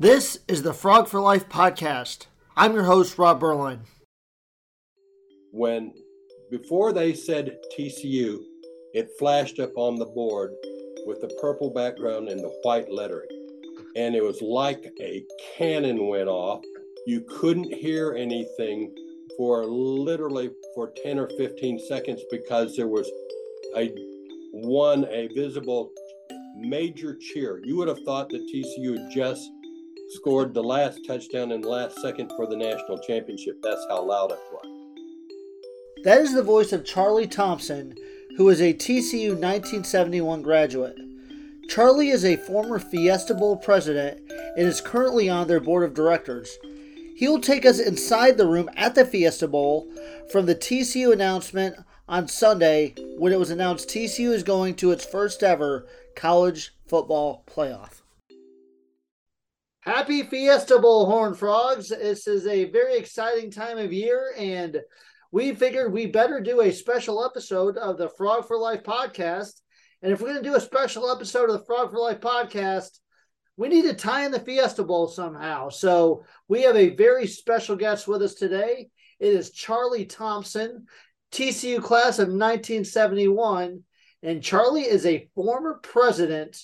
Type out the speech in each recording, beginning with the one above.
This is the Frog for Life podcast. I'm your host, Rob Berline. When before they said TCU, it flashed up on the board with the purple background and the white lettering. And it was like a cannon went off. You couldn't hear anything for literally for 10 or 15 seconds because there was a one a visible major cheer. You would have thought that TCU had just scored the last touchdown in the last second for the national championship. That's how loud it was. That is the voice of Charlie Thompson, who is a TCU 1971 graduate. Charlie is a former Fiesta Bowl president and is currently on their board of directors. He will take us inside the room at the Fiesta Bowl from the TCU announcement on Sunday when it was announced TCU is going to its first ever college football playoff. Happy Fiesta Bowl, Horn Frogs. This is a very exciting time of year, and we figured we better do a special episode of the Frog for Life podcast. And if we're going to do a special episode of the Frog for Life podcast, we need to tie in the Fiesta Bowl somehow. So we have a very special guest with us today. It is Charlie Thompson, TCU class of 1971. And Charlie is a former president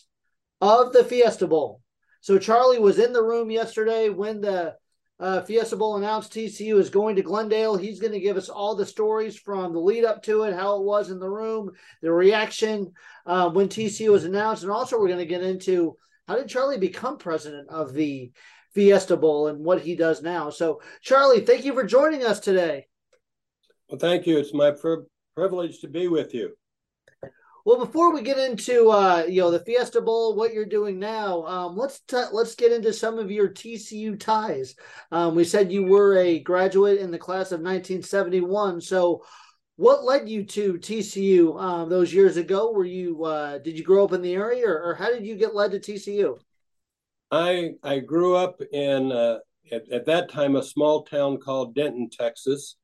of the Fiesta Bowl. So Charlie was in the room yesterday when the uh, Fiesta Bowl announced TCU is going to Glendale. He's going to give us all the stories from the lead up to it, how it was in the room, the reaction uh, when TCU was announced, and also we're going to get into how did Charlie become president of the Fiesta Bowl and what he does now. So, Charlie, thank you for joining us today. Well, thank you. It's my privilege to be with you. Well, before we get into uh, you know the Fiesta Bowl, what you're doing now, um, let's t- let's get into some of your TCU ties. Um, we said you were a graduate in the class of 1971. So, what led you to TCU um, those years ago? Were you uh, did you grow up in the area, or, or, how did you get led to TCU? I I grew up in uh, at, at that time a small town called Denton, Texas.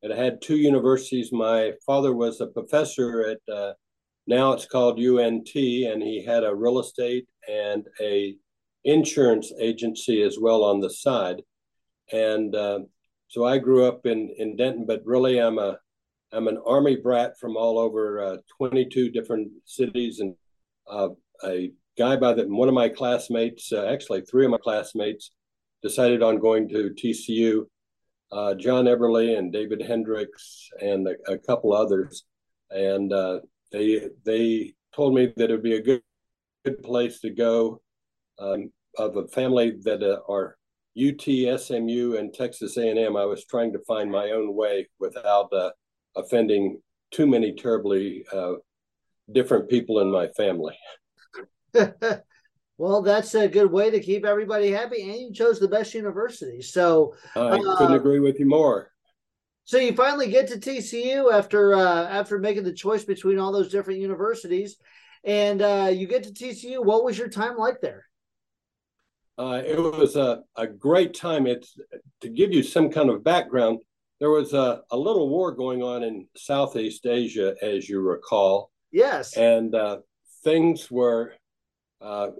It had two universities. My father was a professor at uh, now it's called UNT, and he had a real estate and a insurance agency as well on the side. And uh, so I grew up in in Denton, but really I'm a I'm an army brat from all over uh, 22 different cities, and uh, a guy by the one of my classmates, uh, actually three of my classmates, decided on going to TCU. Uh, John Everly and David Hendricks and a, a couple others, and uh, they they told me that it would be a good good place to go um, of a family that uh, are UT, SMU, and Texas A&M. I was trying to find my own way without uh, offending too many terribly uh, different people in my family. well, that's a good way to keep everybody happy, and you chose the best university. So I couldn't uh, agree with you more. So you finally get to TCU after uh, after making the choice between all those different universities, and uh, you get to TCU. What was your time like there? Uh, it was a, a great time. It's to give you some kind of background. There was a, a little war going on in Southeast Asia, as you recall. Yes. And uh, things were. Uh,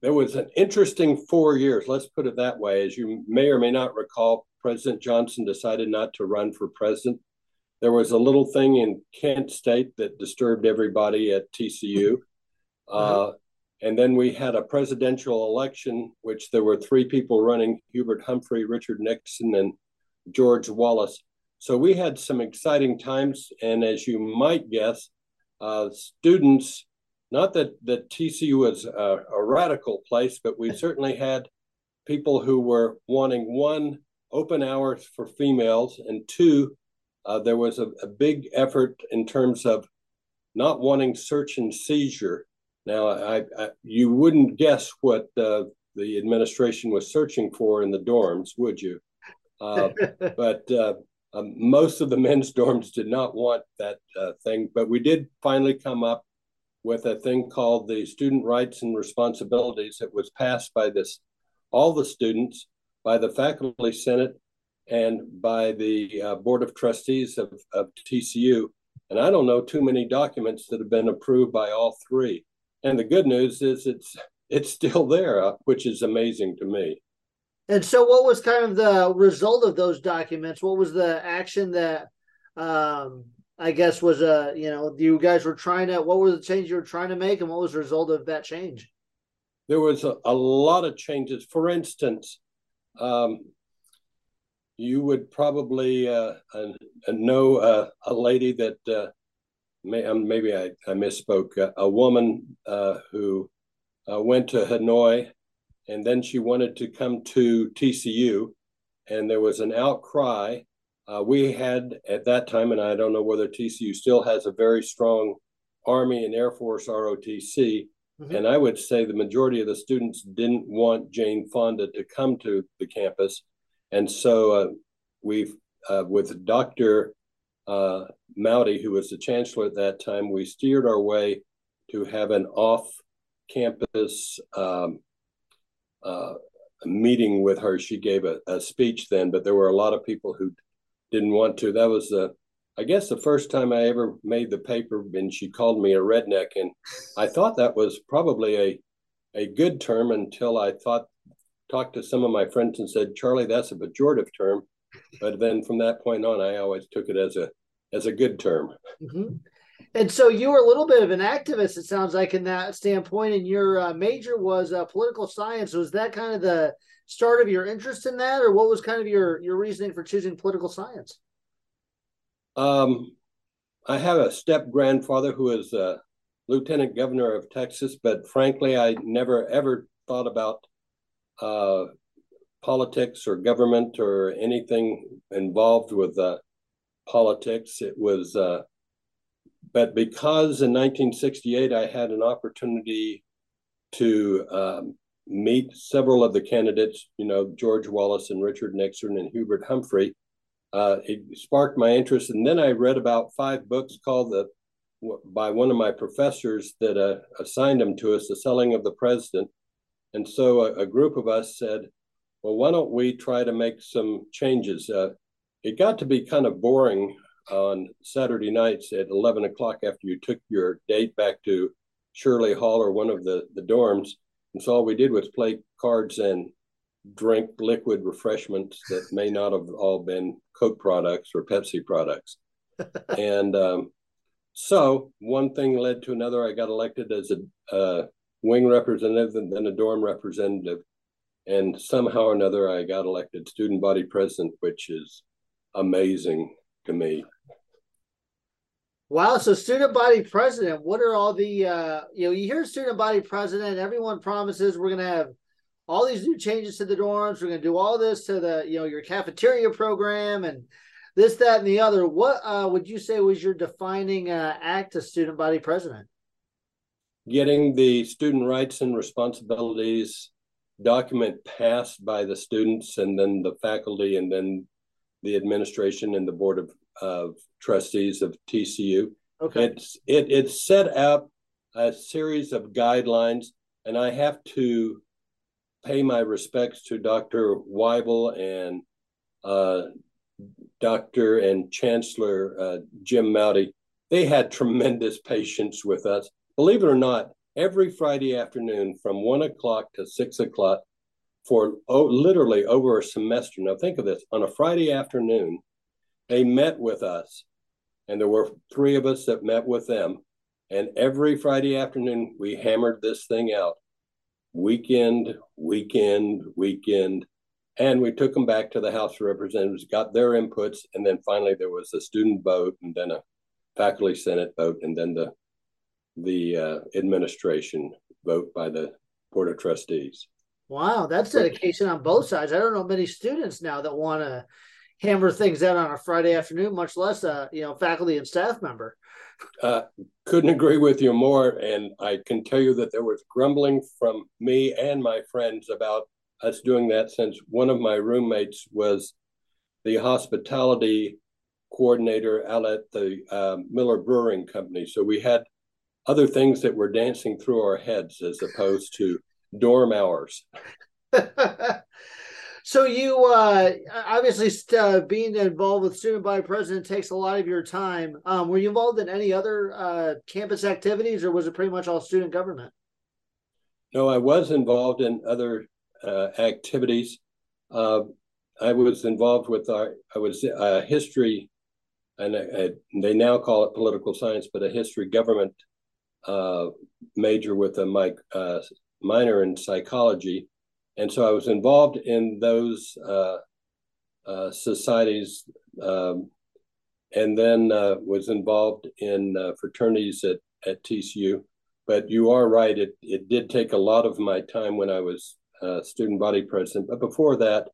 there was an interesting four years. Let's put it that way. As you may or may not recall, President Johnson decided not to run for president. There was a little thing in Kent State that disturbed everybody at TCU. Uh-huh. Uh, and then we had a presidential election, which there were three people running Hubert Humphrey, Richard Nixon, and George Wallace. So we had some exciting times. And as you might guess, uh, students, not that, that TCU was a, a radical place, but we certainly had people who were wanting one open hours for females, and two, uh, there was a, a, big effort in terms of not wanting search and seizure. Now, I, I you wouldn't guess what uh, the administration was searching for in the dorms, would you? Uh, but uh, um, most of the men's dorms did not want that uh, thing. But we did finally come up with a thing called the Student Rights and Responsibilities that was passed by this all the students by the faculty senate and by the uh, board of trustees of, of TCU. And I don't know too many documents that have been approved by all three. And the good news is it's it's still there, uh, which is amazing to me. And so, what was kind of the result of those documents? What was the action that, um, I guess, was a uh, you know you guys were trying to? What were the changes you were trying to make, and what was the result of that change? There was a, a lot of changes. For instance, um, you would probably uh, uh, know uh, a lady that uh, may, um, maybe I, I misspoke. Uh, a woman uh, who went to Hanoi, and then she wanted to come to TCU, and there was an outcry. we had at that time, and I don't know whether TCU still has a very strong Army and Air Force ROTC. Mm-hmm. And I would say the majority of the students didn't want Jane Fonda to come to the campus and so uh, we've, uh, with Dr. Uh, Moudy, who was the chancellor at that time, we steered our way to have an off campus um, uh, meeting with her. She gave a, a, speech then, but there were a lot of people who didn't want to. That was the, I guess, the first time I ever made the paper, and she called me a redneck. And I thought that was probably a, a good term until I thought talked to some of my friends and said, Charlie, that's a pejorative term. But then from that point on, I always took it as a as a good term. Mm-hmm. And so you were a little bit of an activist, it sounds like, in that standpoint. And your uh, major was uh, political science. Was that kind of the start of your interest in that, or what was kind of your your reasoning for choosing political science? Um, I have a step grandfather who is a lieutenant governor of Texas, but frankly, I never ever thought about uh, politics or government or anything involved with uh, politics. It was, uh, but because in 1968 I had an opportunity to um, meet several of the candidates, you know, George Wallace and Richard Nixon and Hubert Humphrey. Uh, it sparked my interest, and then I read about five books called the by one of my professors that uh, assigned them to us, "The Selling of the President," And so a, a, group of us said, well, why don't we try to make some changes? Uh, it got to be kind of boring on Saturday nights at 11 o'clock after you took your date back to Sherley Hall or one of the, the dorms. And so all we did was play cards and drink liquid refreshments that may not have all been Coke products or Pepsi products. and um, so one thing led to another. I got elected as a uh, wing representative and then a dorm representative. And somehow or another, I got elected student body president, which is amazing to me. Wow. So student body president, what are all the, uh, you know, you hear student body president, everyone promises we're going to have all these new changes to the dorms. We're going to do all this to the, you know, your cafeteria program and this, that, and the other. What uh, would you say was your defining uh, act as student body president? getting the student rights and responsibilities document passed by the students and then the faculty and then the administration and the board of, of trustees of TCU. Okay. It's it it's set up a series of guidelines, and I have to pay my respects to Dr. Weibel and uh, Dr. and Chancellor uh, Jim Moudy. They had tremendous patience with us believe it or not, every Friday afternoon from one o'clock to six o'clock for oh, literally over a semester. Now, think of this on a Friday afternoon, they met with us, and there were three of us that met with them. And every Friday afternoon, we hammered this thing out weekend, weekend, weekend. And we took them back to the House of Representatives, got their inputs, and then finally there was a student vote, and then a faculty senate vote, and then the the uh, administration vote by the board of trustees. Wow, that's dedication on both sides. I don't know many students now that want to hammer things out on a Friday afternoon, much less a you know faculty and staff member. Uh, couldn't agree with you more, and I can tell you that there was grumbling from me and my friends about us doing that since one of my roommates was the hospitality coordinator out at the uh, Miller Brewing Company. So we had other things that were dancing through our heads as opposed to dorm hours. so you uh, obviously uh, being involved with student body president takes a lot of your time. Um, were you involved in any other uh, campus activities, or was it pretty much all student government? No, I was involved in other uh, activities. Uh, I was involved with our, I was a history, and they now call it political science, but a history government uh, major with a uh, minor in psychology. And so I was involved in those uh, uh societies um, and then uh, was involved in uh, fraternities at, at TCU. But you are right, it, it did take a lot of my time when I was student body president. But before that,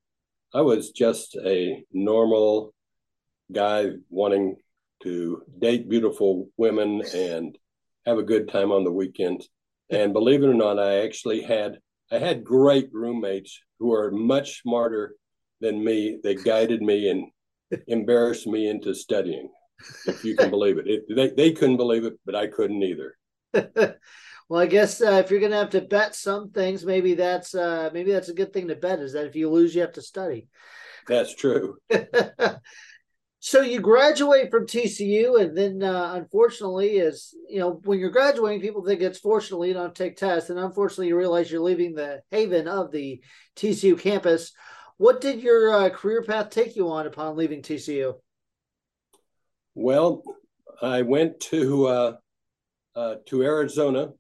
I was just a normal guy wanting to date beautiful women and have a good time on the weekends. And believe it or not, I actually had I had great roommates who are much smarter than me. They guided me and embarrassed me into studying, if you can believe it. it they, they couldn't believe it, but I couldn't either. well, I guess uh, if you're going to have to bet some things, maybe that's uh, maybe that's a good thing to bet. Is that if you lose, you have to study. That's true. so you graduate from TCU, and then uh, unfortunately, is you know when you're graduating, people think it's fortunately you don't take tests, and unfortunately, you realize you're leaving the haven of the TCU campus. What did your uh, career path take you on upon leaving TCU? Well, I went to uh, uh, to Arizona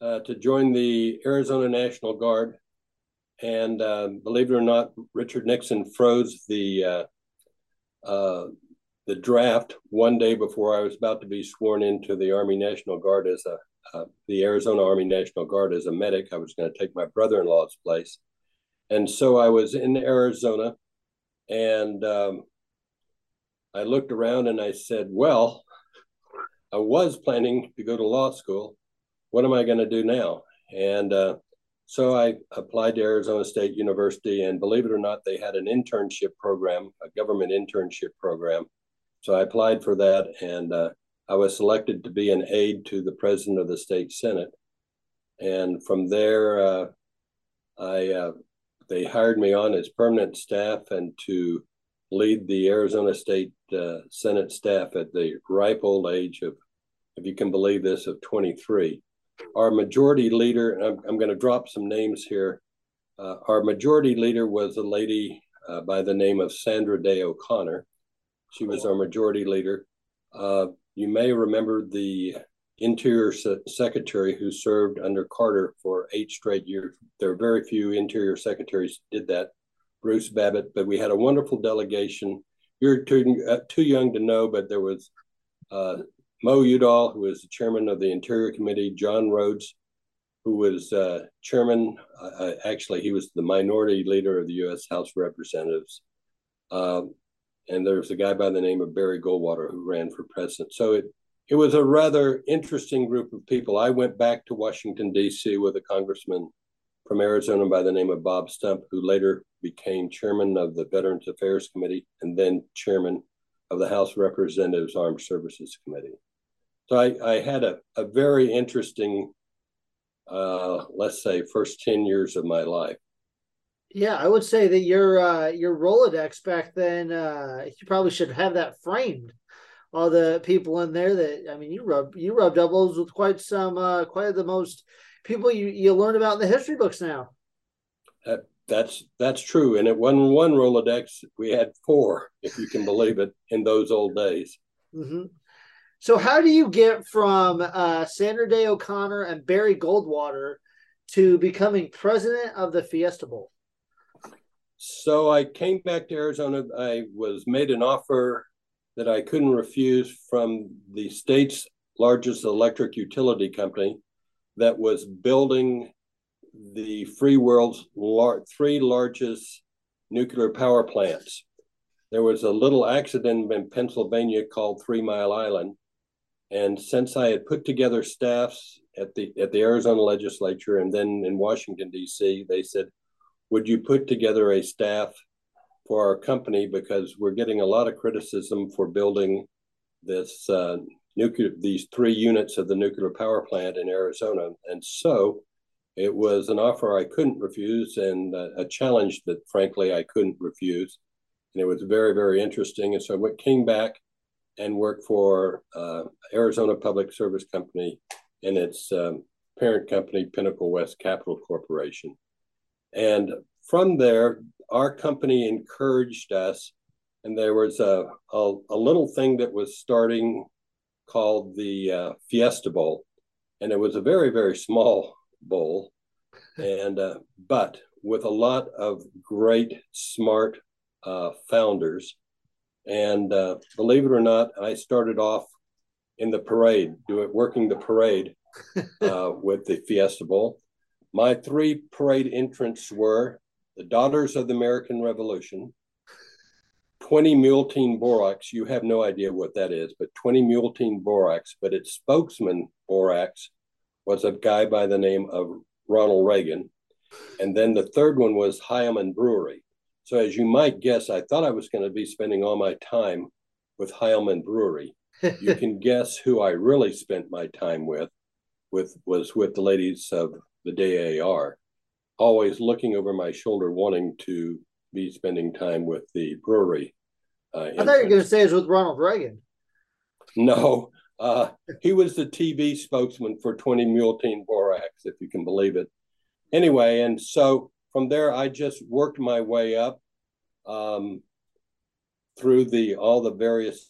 uh, to join the Arizona National Guard, and uh, believe it or not, Richard Nixon froze the uh, the draft one day before I was about to be sworn into the Army National Guard as a uh, the Arizona Army National Guard as a medic. I was going to take my brother-in-law's place, and so I was in Arizona, and um, I looked around and I said, "Well, I was planning to go to law school. What am I going to do now?" And uh, so I applied to Arizona State University, and believe it or not, they had an internship program, a government internship program. So I applied for that, and uh, I was selected to be an aide to the president of the state senate. And from there, uh, I uh, they hired me on as permanent staff and to lead the Arizona State uh, Senate staff at the ripe old age of, if you can believe this, of 23 our majority leader, I'm, I'm going to drop some names here. Uh, our majority leader was a lady uh, by the name of Sandra Day O'Connor. She was our majority leader. Uh, you may remember the Interior Se- Secretary who served under Carter for eight straight years. There are very few Interior Secretaries did that, Bruce Babbitt, but we had a wonderful delegation. You're too, uh, too young to know, but there was uh, Mo Udall, who was the chairman of the Interior Committee, John Rhodes, who was uh, chairman, uh, actually, he was the minority leader of the U.S. House of Representatives. Um, and there was a guy by the name of Barry Goldwater who ran for president. So it, it was a rather interesting group of people. I went back to Washington, D.C. with a congressman from Arizona by the name of Bob Stump, who later became chairman of the Veterans Affairs Committee and then chairman of the House of Representatives Armed Services Committee. So I, I had a, a very interesting, uh, let's say, first 10 years of my life. Yeah, I would say that your uh, your Rolodex back then, uh, you probably should have that framed. All the people in there that I mean, you rub you rubbed elbows with quite some uh, quite the most people you you learn about in the history books now. That, that's that's true, and it wasn't one Rolodex; we had four, if you can believe it, in those old days. Mm-hmm. So how do you get from uh, Sandra Day O'Connor and Barry Goldwater to becoming president of the Fiesta Bowl? So I came back to Arizona. I was made an offer that I couldn't refuse from the state's largest electric utility company that was building the free world's lar- three largest nuclear power plants. There was a little accident in Pennsylvania called Three Mile Island, and since I had put together staffs at the at the Arizona legislature and then in Washington D.C., they said, "Would you put together a staff for our company because we're getting a lot of criticism for building this uh, nuclear these three units of the nuclear power plant in Arizona?" And so it was an offer I couldn't refuse and uh, a challenge that frankly I couldn't refuse. And it was very very interesting. And so I came back and worked for uh, Arizona Public Service Company and its um, parent company, Pinnacle West Capital Corporation. And from there, our company encouraged us, and there was a, a, a little thing that was starting called the uh, Fiesta Bowl, and it was a very very small bowl, and uh, but with a lot of great smart uh, founders, and uh, believe it or not, I started off in the parade, doing working the parade uh, with the Fiesta Bowl. My three parade entrants were the Daughters of the American Revolution, 20 Mule Team Borax. You have no idea what that is, but 20 Mule Team Borax. But its spokesman, Borax, was a guy by the name of Ronald Reagan. And then the third one was Heileman Brewery. So, as you might guess, I thought I was going to be spending all my time with Heileman Brewery. you can guess who I really spent my time with, with was with the ladies of the DAR, always looking over my shoulder, wanting to be spending time with the brewery. Uh, I thought you were going to say it was with Ronald Reagan. No, uh, he was the TV spokesman for 20 Mule Team Borax, if you can believe it. Anyway, and so from there, I just worked my way up um, through the all the various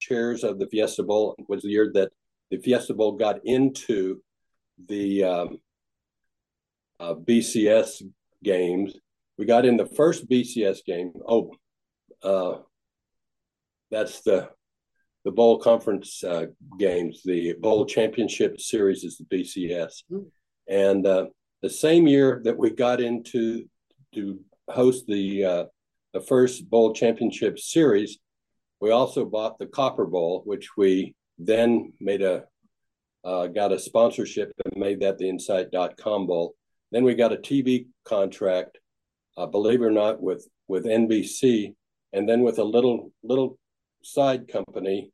chairs of the Fiesta Bowl. It was the year that the Fiesta Bowl got into the um, uh, BCS games. We got in the first BCS game. Oh, uh, that's the the bowl conference uh, games. The bowl championship series is the BCS, mm. and uh, the same year that we got into to host the uh, the first bowl championship series, we also bought the Copper Bowl, which we then made a uh, got a sponsorship and made that the Insight.com Bowl. Then we got a TV contract, uh, believe it or not, with with NBC, and then with a little little side company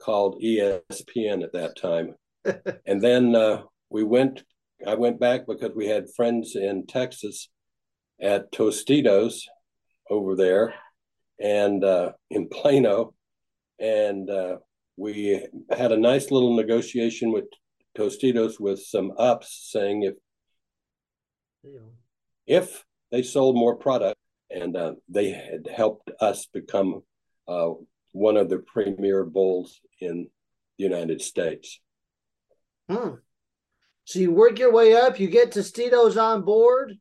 called ESPN at that time. and then uh, we went. I went back because we had friends in Texas at Tostitos over there, and uh, in Plano, and uh, we had a nice little negotiation with Tostitos with some ups saying if if they sold more product and uh, they had helped us become uh, one of the premier bowls in the United States. Hmm. So you work your way up, you get Tostitos on board.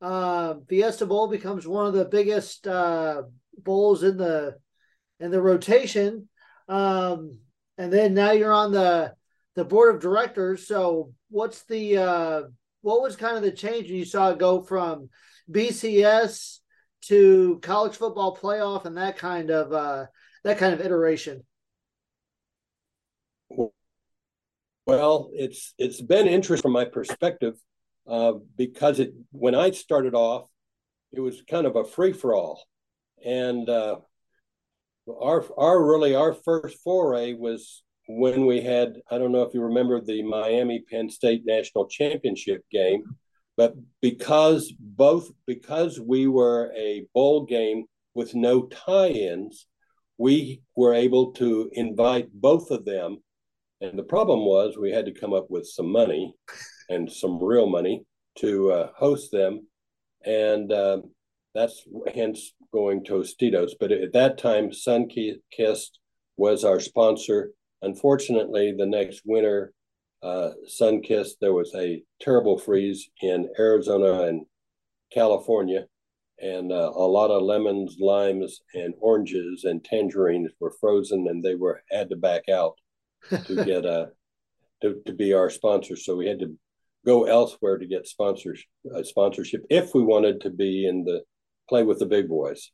Uh, Fiesta Bowl becomes one of the biggest uh, bowls in the in the rotation. Um, and then now you're on the the board of directors. So what's the uh, what was kind of the change you saw go from BCS to college football playoff and that kind of uh, that kind of iteration? Well, it's it's been interesting from my perspective uh, because it when I started off, it was kind of a free for all, and uh, our our really our first foray was when we had I don't know if you remember the Miami Penn State national championship game, but because both because we were a bowl game with no tie-ins, we were able to invite both of them. And the problem was we had to come up with some money and some real money to uh, host them. And uh, that's hence going Tostitos. But at that time, Sunkist was our sponsor. Unfortunately, the next winter, uh, Sunkist, there was a terrible freeze in Arizona and California, and uh, a lot of lemons, limes, and oranges and tangerines were frozen, and they were had to back out to get a uh, to, to be our sponsor. So we had to go elsewhere to get sponsors uh, sponsorship if we wanted to be in the play with the big boys.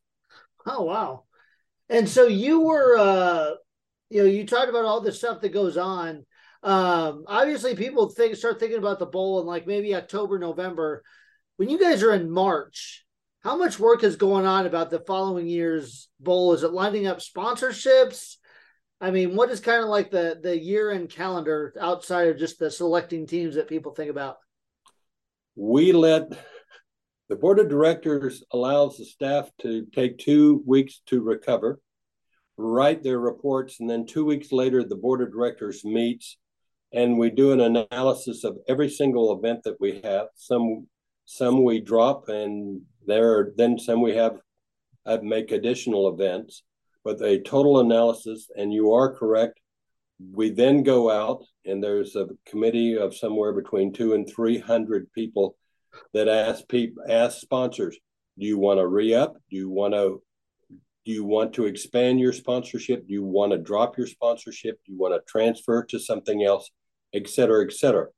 Oh wow! And so you were, uh, you know, you talked about all the stuff that goes on. Um, obviously, people think start thinking about the bowl in like maybe October, November. When you guys are in March, how much work is going on about the following year's bowl? Is it lining up sponsorships? I mean, what is kind of like the the year end calendar outside of just the selecting teams that people think about? We let the board of directors allows the staff to take two weeks to recover, write their reports, and then two weeks later, the board of directors meets and we do an analysis of every single event that we have. Some some we drop, and there then some we have, have make additional events. But a total analysis, and you are correct. We then go out, and there's a committee of somewhere between two and three hundred people that ask people ask sponsors, do you want to re-up? Do you want to do you want to expand your sponsorship? Do you want to drop your sponsorship? Do you want to transfer to something else, et cetera, et cetera?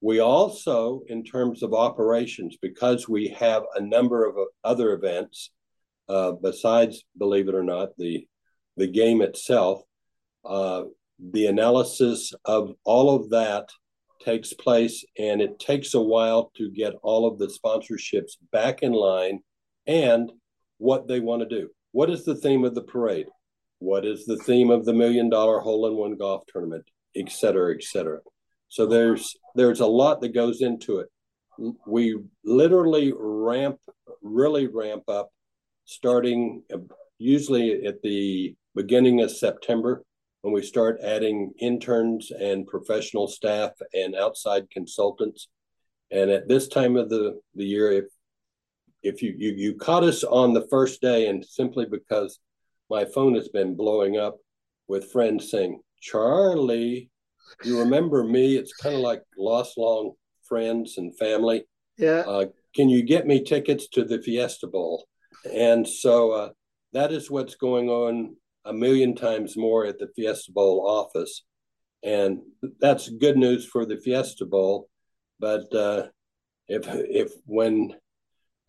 We also, in terms of operations, because we have a number of other events uh, besides, believe it or not, the the game itself, uh, the analysis of all of that takes place, and it takes a while to get all of the sponsorships back in line and what they want to do. What is the theme of the parade? What is the theme of the million dollar hole in one golf tournament, et cetera, et cetera. So there's there's a lot that goes into it. We literally ramp, really ramp up, starting usually at the beginning of September when we start adding interns and professional staff and outside consultants. And at this time of the, the year, if if you, you you caught us on the first day and simply because my phone has been blowing up with friends saying charlie you remember me? It's kind of like lost long friends and family. Yeah. Uh, can you get me tickets to the fiesta bowl and so uh, that is what's going on a million times more at the fiesta bowl office and that's good news for the fiesta bowl but uh, if if when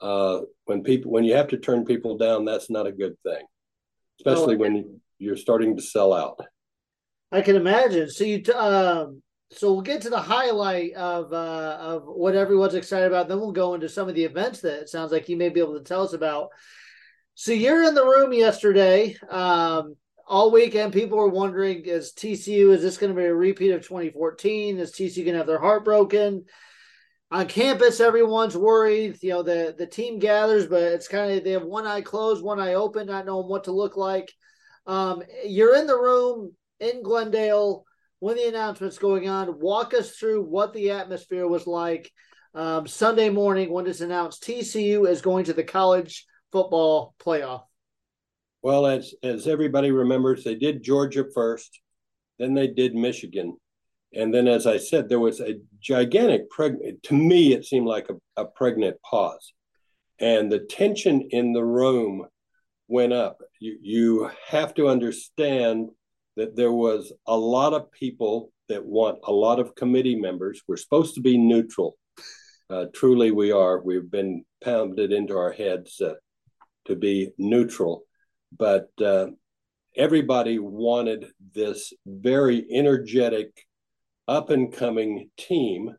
uh, when people when you have to turn people down, that's not a good thing, especially oh, when you're starting to sell out. I can imagine. So you, um, so we'll get to the highlight of uh, of what everyone's excited about. Then we'll go into some of the events that it sounds like you may be able to tell us about. So you're in the room yesterday. Um, all weekend, people were wondering: Is TCU? Is this going to be a repeat of 2014? Is TCU going to have their heart broken? on campus, everyone's worried. You know, the the team gathers, but it's kind of they have one eye closed, one eye open, not knowing what to look like. Um, you're in the room in Glendale when the announcement's going on. Walk us through what the atmosphere was like um, Sunday morning when it's announced TCU is going to the college football playoff. Well, as as everybody remembers, they did Georgia first, then they did Michigan, and then, as I said, there was a gigantic pregnant. To me, it seemed like a, a pregnant pause, and the tension in the room went up. You you have to understand that there was a lot of people that want a lot of committee members. We're supposed to be neutral. Uh, truly, we are. We've been pounded into our heads uh, to be neutral, but uh, everybody wanted this very energetic up and coming team.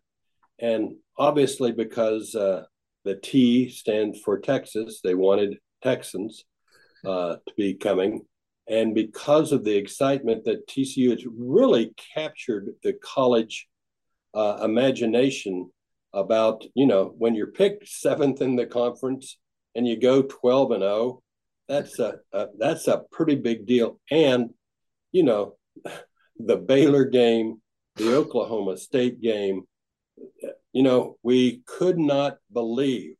And obviously, because uh, the T stands for Texas, they wanted Texans uh, to be coming. And because of the excitement that TCU has really captured the college uh, imagination about, you know, when you're picked seventh in the conference and you go 12 and 0, that's a, a that's a pretty big deal. And, you know, the Baylor game the Oklahoma State game, you know, we could not believe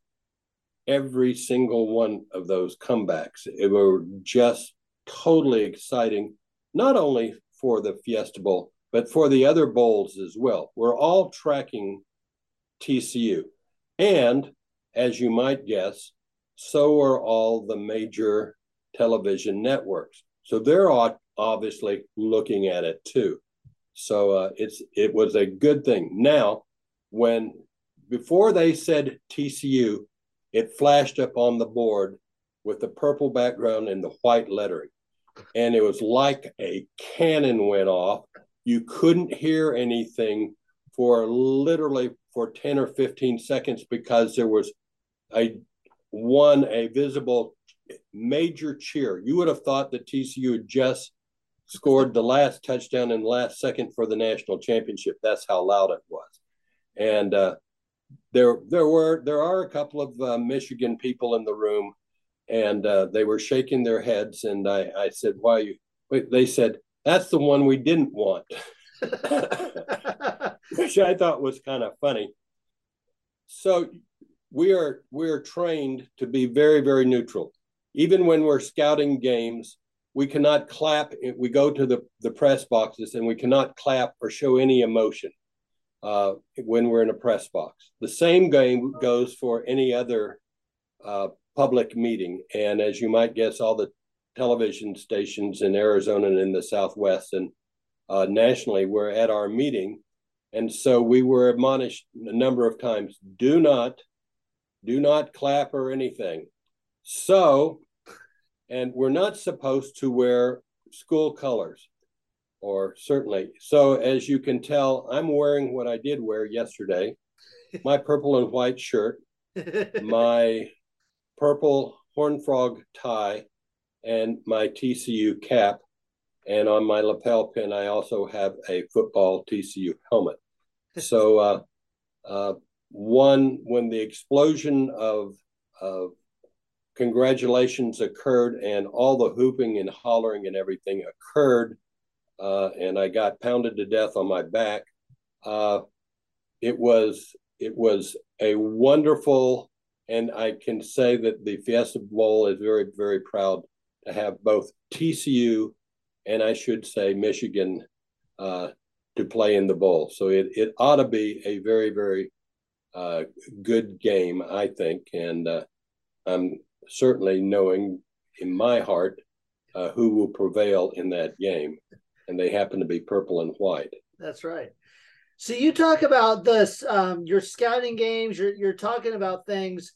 every single one of those comebacks. It were just totally exciting, not only for the Fiesta Bowl, but for the other bowls as well. We're all tracking TCU. And as you might guess, so are all the major television networks. So they're obviously looking at it too. So uh, it's it was a good thing. Now, when before they said TCU, it flashed up on the board with the purple background and the white lettering, and it was like a cannon went off. You couldn't hear anything for literally for 10 or 15 seconds because there was a one a visible major cheer. You would have thought that TCU had just scored the last touchdown in the last second for the national championship. That's how loud it was. And uh, there, there were there are a couple of uh, Michigan people in the room, and uh, they were shaking their heads. And I, I said, "Why you?" They said, "That's the one we didn't want," which I thought was kind of funny. So we are we are trained to be very very neutral. Even when we're scouting games, we cannot clap. We go to the the press boxes and we cannot clap or show any emotion uh, when we're in a press box. The same game goes for any other uh, public meeting. And as you might guess, all the television stations in Arizona and in the Southwest and uh, nationally were at our meeting. And so we were admonished a number of times do not, do not clap or anything. So, and we're not supposed to wear school colors or certainly. So, as you can tell, I'm wearing what I did wear yesterday my purple and white shirt, my purple horn frog tie, and my TCU cap. And on my lapel pin, I also have a football TCU helmet. So, uh, uh, one, when the explosion of, of congratulations occurred and all the hooping and hollering and everything occurred, uh, and I got pounded to death on my back. Uh, it was it was a wonderful, and I can say that the Fiesta Bowl is very very proud to have both TCU and I should say Michigan uh, to play in the bowl. So it it ought to be a very very uh, good game, I think, and uh, I'm certainly knowing in my heart uh, who will prevail in that game and they happen to be purple and white. That's right. So you talk about this, um, your scouting games. You're you're talking about things.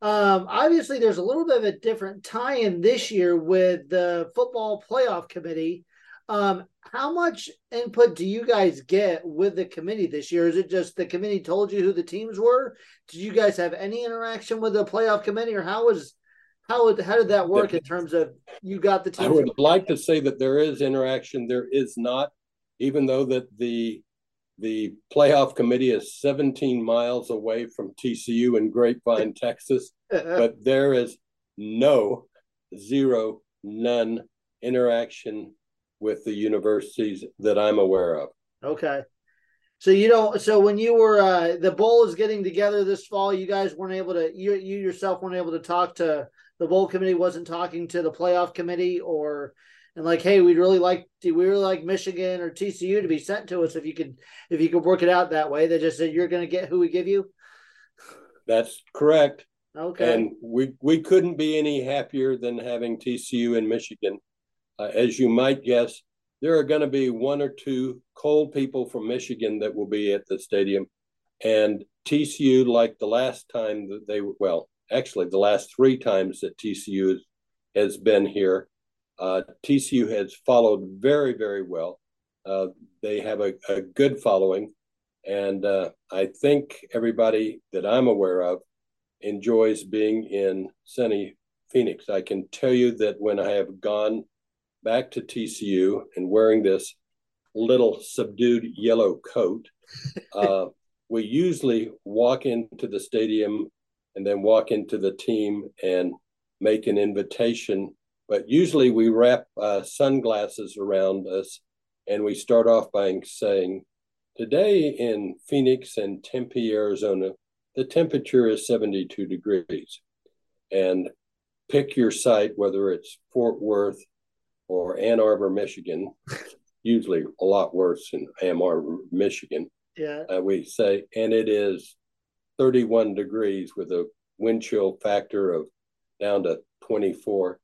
Um, obviously, there's a little bit of a different tie-in this year with the football playoff committee. Um, how much input do you guys get with the committee this year? Is it just the committee told you who the teams were? Did you guys have any interaction with the playoff committee, or how was how would how did that work in terms of you got the team? I would like to say that there is interaction. There is not, even though that the the playoff committee is 17 miles away from TCU in Grapevine, Texas, but there is no zero none interaction with the universities that I'm aware of. Okay. So you don't. So when you were uh, the bowl is getting together this fall, you guys weren't able to. You you yourself weren't able to talk to the bowl committee wasn't talking to the playoff committee or and like, hey, we'd really like to, we really like Michigan or TCU to be sent to us if you could if you could work it out that way. They just said you're going to get who we give you. That's correct. Okay. And we we couldn't be any happier than having TCU in Michigan. Uh, as you might guess, there are going to be one or two cold people from Michigan that will be at the stadium, and TCU, like the last time that they well, actually the last three times that TCU has been here. Uh, TCU has followed very, very well. Uh, they have a, a, good following. And uh, I think everybody that I'm aware of enjoys being in sunny Phoenix. I can tell you that when I have gone back to TCU and wearing this little subdued yellow coat, uh, we usually walk into the stadium and then walk into the team and make an invitation. But usually we wrap uh, sunglasses around us and we start off by saying, Today in Phoenix and Tempe, Arizona, the temperature is 72 degrees. And pick your site, whether it's Fort Worth or Ann Arbor, Michigan, usually a lot worse in Ann Arbor, Michigan. Yeah. Uh, we say, and it is 31 degrees with a wind chill factor of down to 24.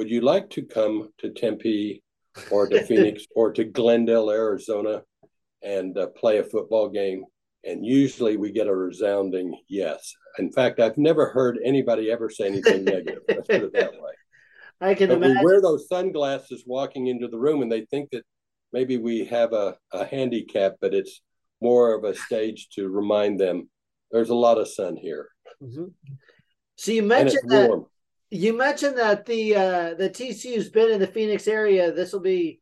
Would you like to come to Tempe or to Phoenix or to Glendale, Arizona, and uh, play a football game? And usually we get a resounding yes. In fact, I've never heard anybody ever say anything negative. Let's put it that way. I can but imagine. We wear those sunglasses walking into the room, and they think that maybe we have a, a handicap, but it's more of a stage to remind them there's a lot of sun here. Mm-hmm. So you mentioned that warm. You mentioned that the uh, the TCU's been in the Phoenix area. This will be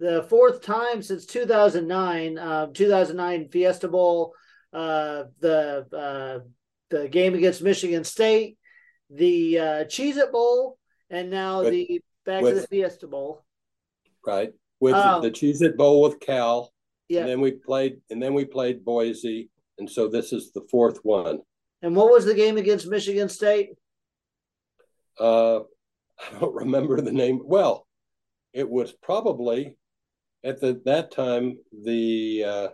the fourth time since 2009. Uh, 2009 Fiesta Bowl, uh, the uh, the game against Michigan State, the uh, Cheez It Bowl, and now with, the back with, to the Fiesta Bowl. Right with um, the Cheez It Bowl with Cal. Yeah. And then we played, and then we played Boise, and so this is the fourth one. And what was the game against Michigan State? Uh, I don't remember the name. Well, it was probably at the that time the uh,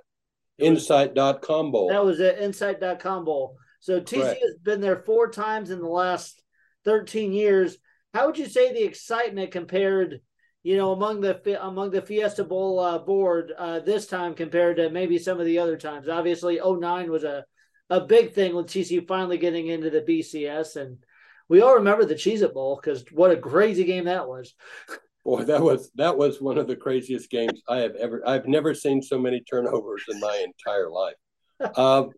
Insight.com Bowl. That was it, Insight.com Bowl. So TCU Correct. has been there four times in the last 13 years. How would you say the excitement compared, you know, among the among the Fiesta Bowl uh, board uh, this time compared to maybe some of the other times? Obviously, 09 was a a big thing with TCU finally getting into the BCS, and we all remember the Cheez It Bowl because what a crazy game that was. Boy, that was that was one of the craziest games I have ever. I've never seen so many turnovers in my entire life. um,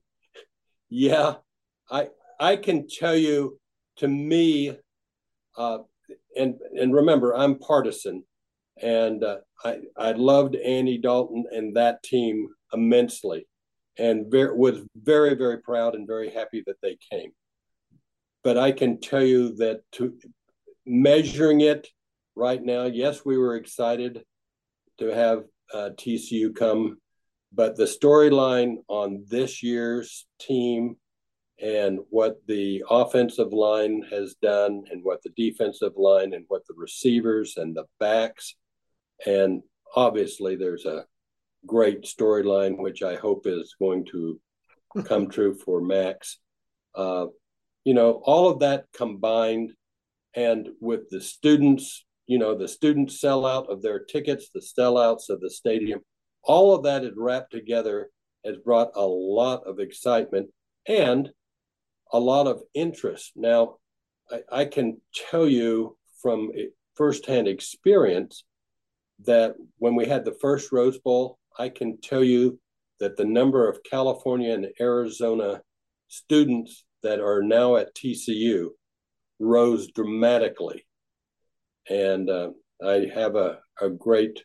yeah, I I can tell you, to me, uh, and and remember, I'm partisan, and uh, I I loved Andy Dalton and that team immensely, and very, was very very proud and very happy that they came. But I can tell you that to measuring it right now, yes, we were excited to have uh, TCU come, but the storyline on this year's team and what the offensive line has done and what the defensive line and what the receivers and the backs and obviously there's a great storyline which i hope is going to come true for max. Uh, you know all of that combined and with the students you know, the student sellout of their tickets, the sellouts of the stadium, all of that is wrapped together has brought a lot of excitement and a lot of interest. Now, I, I can tell you from firsthand experience that when we had the first Rose Bowl, I can tell you that the number of California and Arizona students that are now at TCU rose dramatically and uh, I have a, a great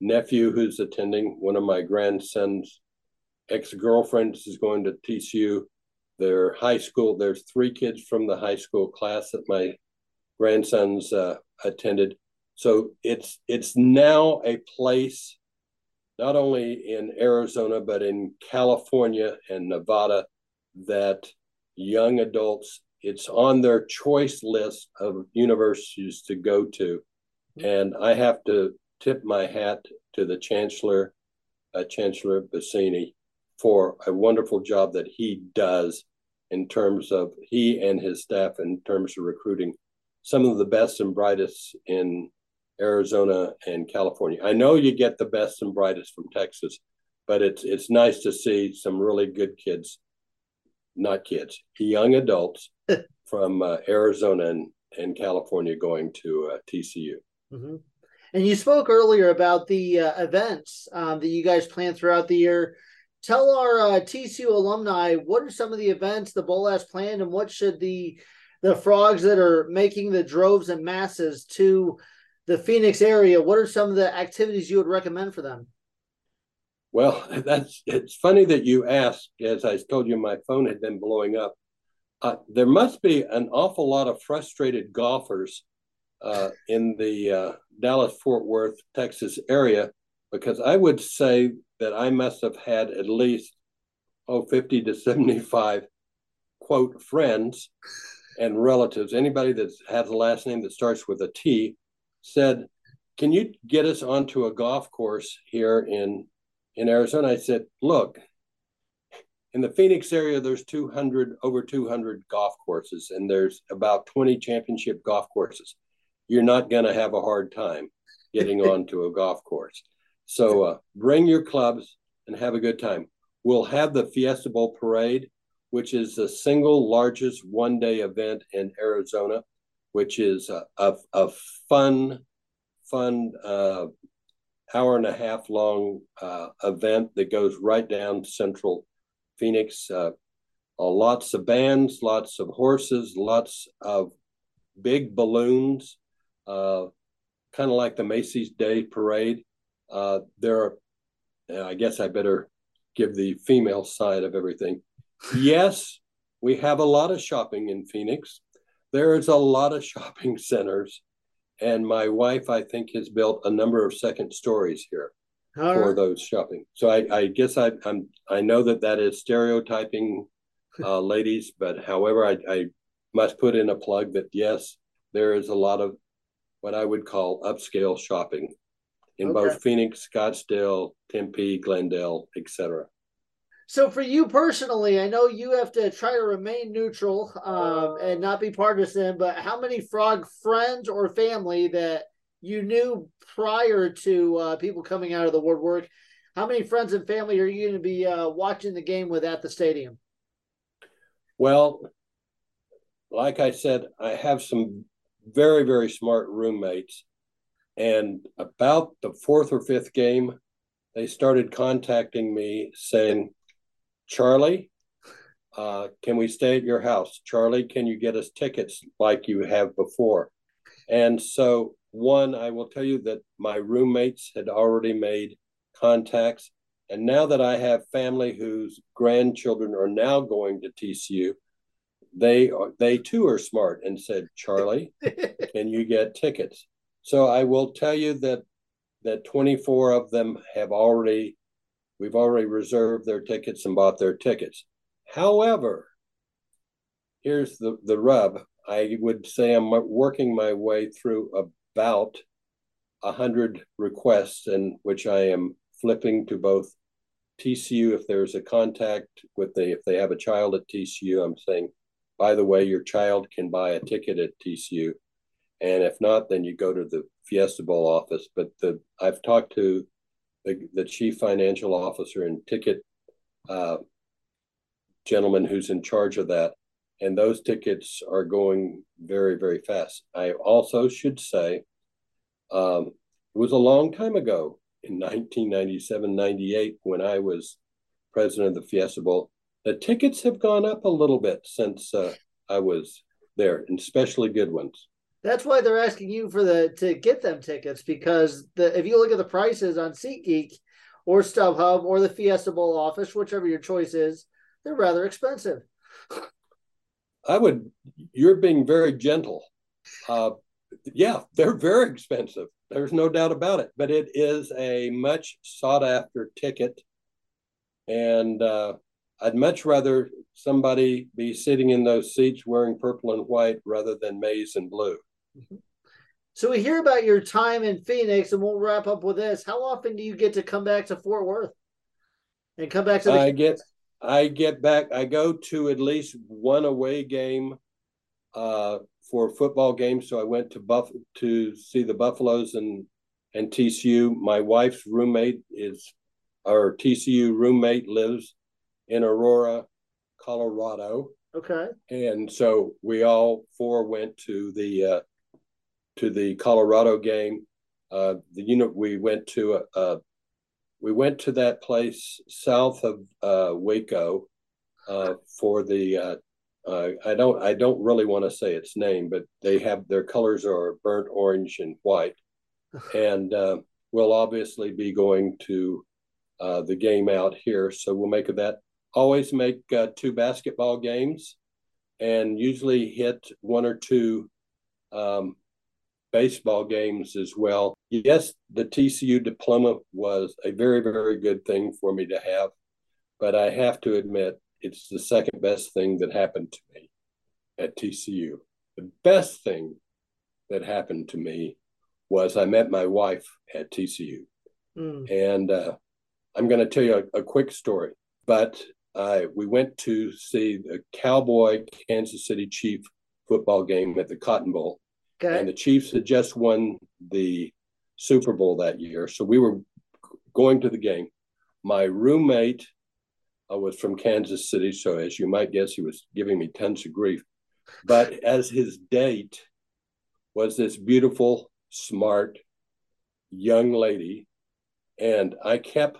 nephew who's attending. One of my grandson's ex girlfriends is going to TCU. Their high school, there's three kids from the high school class that my grandsons uh, attended. So it's it's now a place, not only in Arizona but in California and Nevada, that young adults it's on their choice list of universities to go to. And I have to tip my hat to the Chancellor, uh, Chancellor Boschini, for a wonderful job that he does in terms of he and his staff in terms of recruiting some of the best and brightest in Arizona and California. I know you get the best and brightest from Texas, but it's it's nice to see some really good kids, not kids, young adults from uh, Arizona and, and California going to uh, TCU. Mm-hmm. And you spoke earlier about the uh, events um, that you guys plan throughout the year. Tell our uh, TCU alumni what are some of the events the bowl has planned, and what should the the frogs that are making the droves and masses to the Phoenix area? What are some of the activities you would recommend for them? Well, that's it's funny that you asked. As I told you, my phone had been blowing up uh, there must be an awful lot of frustrated golfers uh, in the uh, Dallas Fort Worth, Texas area, because I would say that I must have had at least, oh, 50 to 75 quote friends and relatives. Anybody that has a last name that starts with a T said, Can you get us onto a golf course here in, in Arizona? I said, Look, in the Phoenix area, there's 200 over 200 golf courses, and there's about 20 championship golf courses. You're not going to have a hard time getting onto a golf course. So uh, bring your clubs and have a good time. We'll have the Fiesta Bowl Parade, which is the single largest one day event in Arizona, which is a, a, a fun, fun uh, hour and a half long uh, event that goes right down Central Phoenix. Uh, uh, lots of bands, lots of horses, lots of big balloons, uh, kind of like the Macy's Day Parade. Uh, there are, I guess I better give the female side of everything. Yes, we have a lot of shopping in Phoenix. There is a lot of shopping centers. And my wife, I think, has built a number of second stories here for those shopping. So I, I guess I, I'm I know that that is stereotyping uh, ladies. But however, I, I must put in a plug that yes, there is a lot of what I would call upscale shopping in okay. both Phoenix, Scottsdale, Tempe, Glendale, etc. So for you personally, I know you have to try to remain neutral um, and not be partisan, but how many frog friends or family that you knew prior to uh, people coming out of the woodwork, how many friends and family are you going to be uh, watching the game with at the stadium? Well, like I said, I have some very, very smart roommates. And about the fourth or fifth game, they started contacting me saying, Charlie, uh, can we stay at your house? Charlie, can you get us tickets like you have before? And so, one, I will tell you that my roommates had already made contacts. And now that I have family whose grandchildren are now going to TCU, they are, they too are smart and said, Charlie, can you get tickets? So I will tell you that that 24 of them have already we've already reserved their tickets and bought their tickets. However, here's the, the rub. I would say I'm working my way through about a hundred requests in which I am flipping to both TCU if there's a contact with the if they have a child at TCU. I'm saying by the way, your child can buy a ticket at TCU. And if not, then you go to the Fiesta Bowl office. But the I've talked to the, the chief financial officer and ticket uh, gentleman who's in charge of that. And those tickets are going very, very fast. I also should say um, it was a long time ago in 1997, 98, when I was president of the Fiesta Bowl the tickets have gone up a little bit since uh, I was there, and especially good ones. That's why they're asking you for the to get them tickets because the if you look at the prices on SeatGeek or StubHub or the Fiesta Bowl office, whichever your choice is, they're rather expensive. I would. You're being very gentle. Uh, yeah, they're very expensive. There's no doubt about it. But it is a much sought after ticket, and uh, I'd much rather somebody be sitting in those seats wearing purple and white rather than maize and blue. Mm-hmm. So we hear about your time in Phoenix, and we'll wrap up with this. How often do you get to come back to Fort Worth and come back to the? I get, I get back. I go to at least one away game uh, for football games. So I went to Buff to see the Buffaloes and and TCU. My wife's roommate is, our TCU roommate lives in Aurora, Colorado. Okay. And so we all four went to the uh, to the Colorado game. Uh, the unit we went to uh, we went to that place south of uh, Waco uh, for the uh, uh, I don't I don't really want to say its name, but they have their colors are burnt orange and white, and uh, we'll obviously be going to uh, the game out here, so we'll make that always make uh, two basketball games and usually hit one or two um, baseball games as well. Yes, the TCU diploma was a very, very good thing for me to have, but I have to admit it's the second best thing that happened to me at TCU. The best thing that happened to me was I met my wife at TCU. Mm. And uh, I'm going to tell you a, a quick story. But uh, we went to see the Cowboy Kansas City Chief football game at the Cotton Bowl. Okay. And the Chiefs had just won the Super Bowl that year. So we were going to the game. My roommate uh, was from Kansas City. So, as you might guess, he was giving me tons of grief. But as his date was this beautiful, smart young lady. And I kept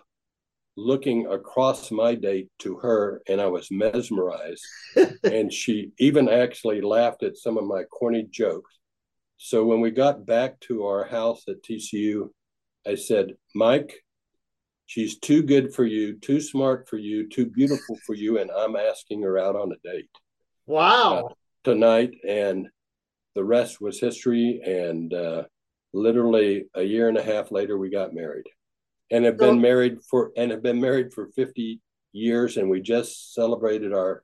looking across my date to her and I was mesmerized. and she even actually laughed at some of my corny jokes. So when we got back to our house at TCU, I said, Mike, she's too good for you, too smart for you, too beautiful for you, and I'm asking her out on a date. Wow. Uh, tonight. And the rest was history. And uh, literally a year and a half later, we got married and have been married for and have been married for 50 years and we just celebrated our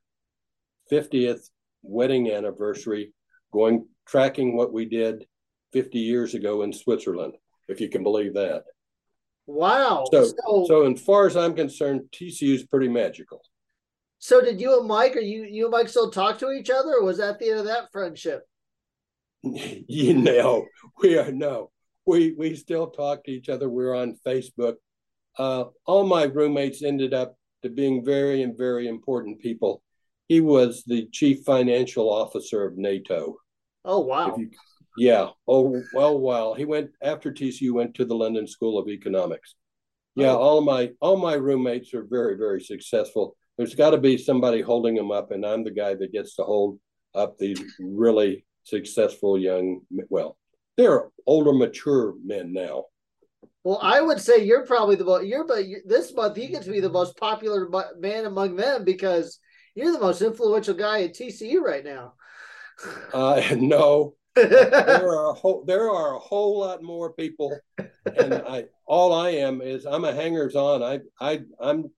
50th wedding anniversary, going tracking what we did 50 years ago in Switzerland, if you can believe that. Wow. So, so, so as far as I'm concerned, TCU is pretty magical. So did you and Mike, or you you and Mike still talk to each other, or was that the end of that friendship? you know, we are no, we we still talk to each other. We're on Facebook. Uh, all my roommates ended up to being very and very important people. He was the chief financial officer of NATO. Oh wow! You, yeah. Oh well, well. He went after TCU went to the London School of Economics. Yeah, oh. all my all my roommates are very very successful. There's got to be somebody holding them up, and I'm the guy that gets to hold up these really successful young. Well, they're older, mature men now. Well, I would say you're probably the most. You're but this month you get to be the most popular man among them because you're the most influential guy at TCU right now. Uh, no, there are a whole there are a whole lot more people, and I all I am is I'm a hangers on. I I I'm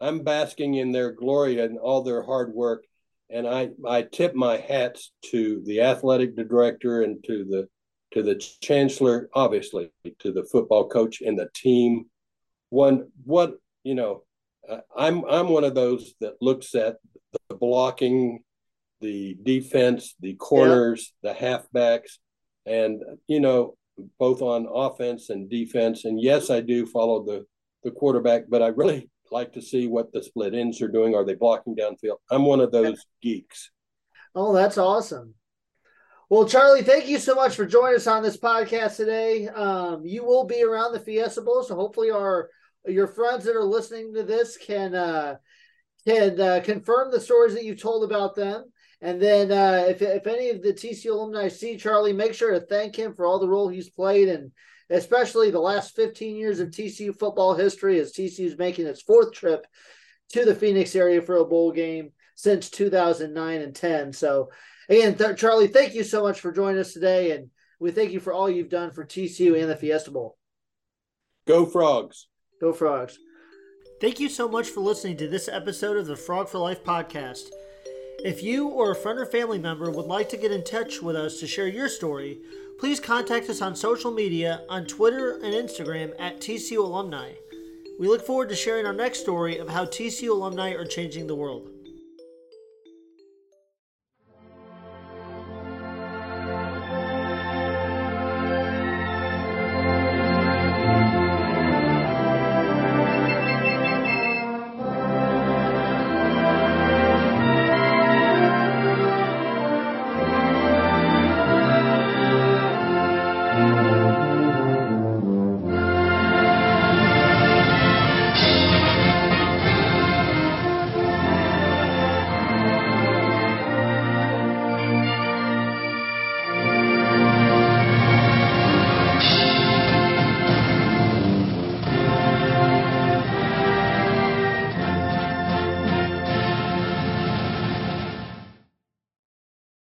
I'm basking in their glory and all their hard work, and I I tip my hats to the athletic director and to the to the chancellor, obviously to the football coach and the team. One what you know, I'm I'm one of those that looks at the blocking the defense, the corners, yeah. the halfbacks, and you know both on offense and defense. And yes, I do follow the the quarterback, but I really like to see what the split ends are doing. Are they blocking downfield? I'm one of those geeks. Oh, that's awesome. Well, Charlie, thank you so much for joining us on this podcast today. Um, you will be around the Fiesta Bowl, so hopefully our your friends that are listening to this can uh, can uh, confirm the stories that you've told about them. And then uh, if, if any of the TCU alumni see Charlie, make sure to thank him for all the role he's played and especially the last 15 years of TCU football history as TCU is making its fourth trip to the Phoenix area for a bowl game since 2009 and 10. So again, th- Charlie, thank you so much for joining us today. And we thank you for all you've done for TCU and the Fiesta Bowl. Go Frogs. Go Frogs. Thank you so much for listening to this episode of the Frog for Life podcast. If you or a friend or family member would like to get in touch with us to share your story, please contact us on social media on Twitter and Instagram at TCU Alumni. We look forward to sharing our next story of how TCU alumni are changing the world.